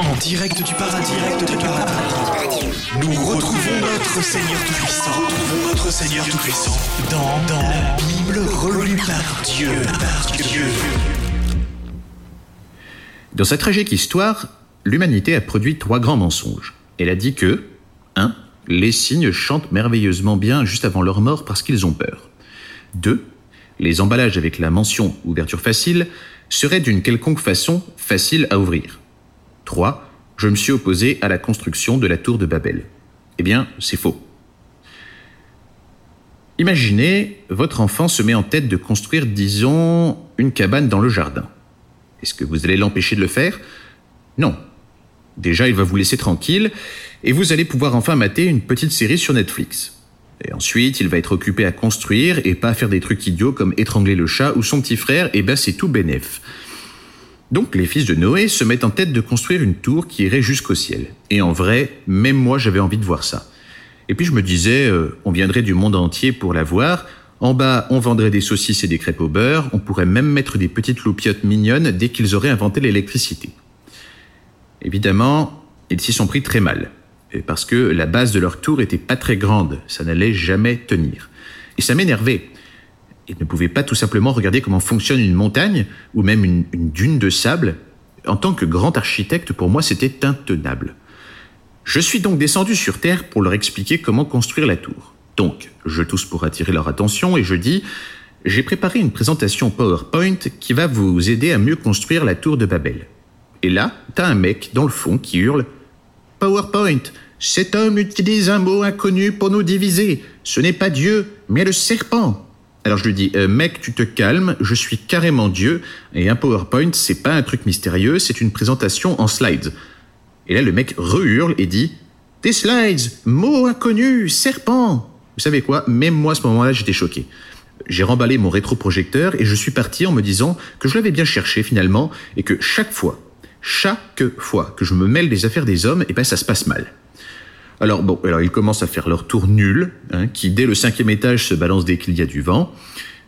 En direct du paradis, direct du paradis. Nous retrouvons notre Seigneur Tout-Puissant. Dans, dans la Bible relue par Dieu. Par Dieu. Dans sa tragique histoire, l'humanité a produit trois grands mensonges. Elle a dit que 1. Les cygnes chantent merveilleusement bien juste avant leur mort parce qu'ils ont peur. 2. Les emballages avec la mention ouverture facile seraient d'une quelconque façon faciles à ouvrir. 3. Je me suis opposé à la construction de la tour de Babel. Eh bien, c'est faux. Imaginez, votre enfant se met en tête de construire, disons, une cabane dans le jardin. Est-ce que vous allez l'empêcher de le faire? Non. Déjà, il va vous laisser tranquille et vous allez pouvoir enfin mater une petite série sur Netflix. Et ensuite, il va être occupé à construire et pas à faire des trucs idiots comme étrangler le chat ou son petit frère, et ben c'est tout bénef. Donc les fils de Noé se mettent en tête de construire une tour qui irait jusqu'au ciel. Et en vrai, même moi j'avais envie de voir ça. Et puis je me disais, euh, on viendrait du monde entier pour la voir. En bas, on vendrait des saucisses et des crêpes au beurre. On pourrait même mettre des petites loupiottes mignonnes dès qu'ils auraient inventé l'électricité. Évidemment, ils s'y sont pris très mal parce que la base de leur tour était pas très grande, ça n'allait jamais tenir. Et ça m'énervait. Ils ne pouvaient pas tout simplement regarder comment fonctionne une montagne ou même une, une dune de sable. En tant que grand architecte, pour moi, c'était intenable. Je suis donc descendu sur Terre pour leur expliquer comment construire la tour. Donc, je tousse pour attirer leur attention et je dis j'ai préparé une présentation PowerPoint qui va vous aider à mieux construire la tour de Babel. Et là, t'as un mec dans le fond qui hurle PowerPoint, cet homme utilise un mot inconnu pour nous diviser. Ce n'est pas Dieu, mais le serpent. Alors je lui dis, euh, mec, tu te calmes, je suis carrément Dieu, et un PowerPoint, c'est pas un truc mystérieux, c'est une présentation en slides. Et là, le mec rehurle et dit, des slides, mot inconnu, serpent. Vous savez quoi? Même moi, à ce moment-là, j'étais choqué. J'ai remballé mon rétroprojecteur et je suis parti en me disant que je l'avais bien cherché finalement et que chaque fois, chaque fois que je me mêle des affaires des hommes, et eh ben ça se passe mal. Alors bon, alors ils commencent à faire leur tour nul, hein, qui dès le cinquième étage se balance dès qu'il y a du vent.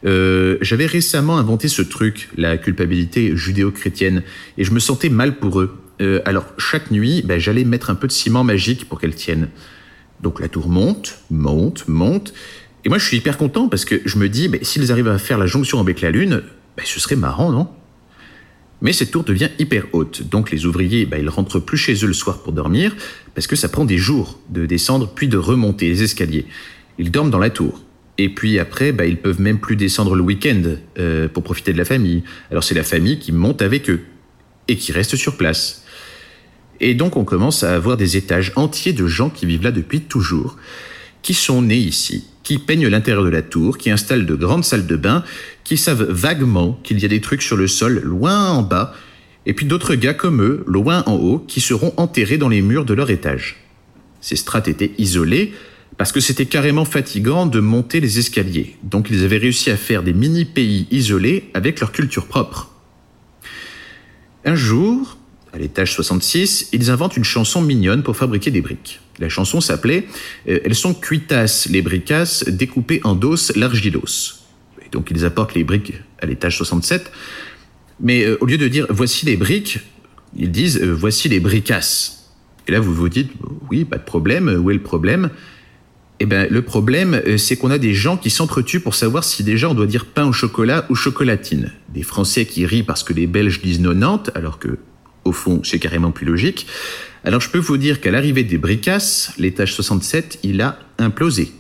Euh, J'avais récemment inventé ce truc, la culpabilité judéo-chrétienne, et je me sentais mal pour eux. Euh, alors chaque nuit, ben, j'allais mettre un peu de ciment magique pour qu'elle tienne. Donc la tour monte, monte, monte, et moi je suis hyper content parce que je me dis, ben, s'ils arrivent à faire la jonction avec la lune, ben, ce serait marrant, non? Mais cette tour devient hyper haute, donc les ouvriers, bah, ils rentrent plus chez eux le soir pour dormir, parce que ça prend des jours de descendre puis de remonter les escaliers. Ils dorment dans la tour. Et puis après, bah, ils peuvent même plus descendre le week-end euh, pour profiter de la famille. Alors c'est la famille qui monte avec eux et qui reste sur place. Et donc on commence à avoir des étages entiers de gens qui vivent là depuis toujours, qui sont nés ici, qui peignent l'intérieur de la tour, qui installent de grandes salles de bain, qui savent vaguement qu'il y a des trucs sur le sol loin en bas, et puis d'autres gars comme eux, loin en haut, qui seront enterrés dans les murs de leur étage. Ces strates étaient isolées, parce que c'était carrément fatigant de monter les escaliers, donc ils avaient réussi à faire des mini-pays isolés avec leur culture propre. Un jour, à l'étage 66, ils inventent une chanson mignonne pour fabriquer des briques. La chanson s'appelait euh, Elles sont cuitas les bricas découpées en dos l'argilos. Donc ils apportent les briques à l'étage 67. Mais euh, au lieu de dire voici les briques, ils disent euh, voici les bricas. Et là vous vous dites oui, pas de problème, où est le problème? Eh bien le problème c'est qu'on a des gens qui s'entretuent pour savoir si déjà on doit dire pain au chocolat ou chocolatine. Des Français qui rient parce que les Belges disent 90 alors que au fond c'est carrément plus logique. Alors je peux vous dire qu'à l'arrivée des Bricas, l'étage 67, il a implosé.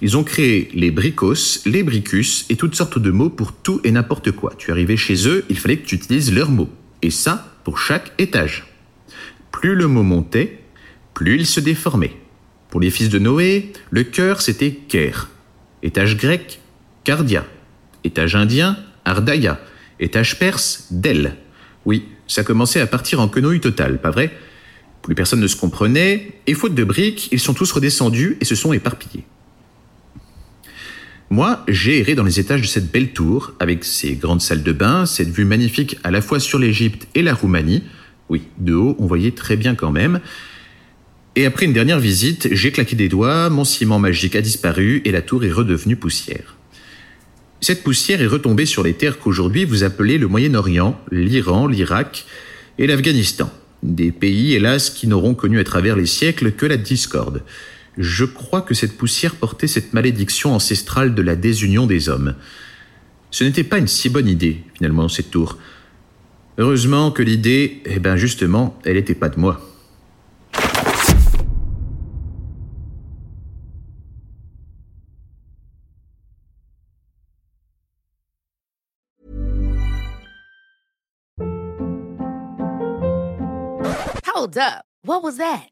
Ils ont créé les bricos, les bricus et toutes sortes de mots pour tout et n'importe quoi. Tu arrivais chez eux, il fallait que tu utilises leurs mots. Et ça, pour chaque étage. Plus le mot montait, plus il se déformait. Pour les fils de Noé, le cœur c'était Ker. Étage grec, Cardia. Étage indien, Ardaya. Étage perse, Del. Oui, ça commençait à partir en quenouille totale, pas vrai? Plus personne ne se comprenait, et faute de briques, ils sont tous redescendus et se sont éparpillés. Moi, j'ai erré dans les étages de cette belle tour, avec ses grandes salles de bain, cette vue magnifique à la fois sur l'Égypte et la Roumanie. Oui, de haut, on voyait très bien quand même. Et après une dernière visite, j'ai claqué des doigts, mon ciment magique a disparu et la tour est redevenue poussière. Cette poussière est retombée sur les terres qu'aujourd'hui vous appelez le Moyen-Orient, l'Iran, l'Irak et l'Afghanistan. Des pays, hélas, qui n'auront connu à travers les siècles que la discorde. Je crois que cette poussière portait cette malédiction ancestrale de la désunion des hommes. Ce n'était pas une si bonne idée, finalement, cette tour. Heureusement que l'idée, eh ben justement, elle n'était pas de moi. Hold up. What was that?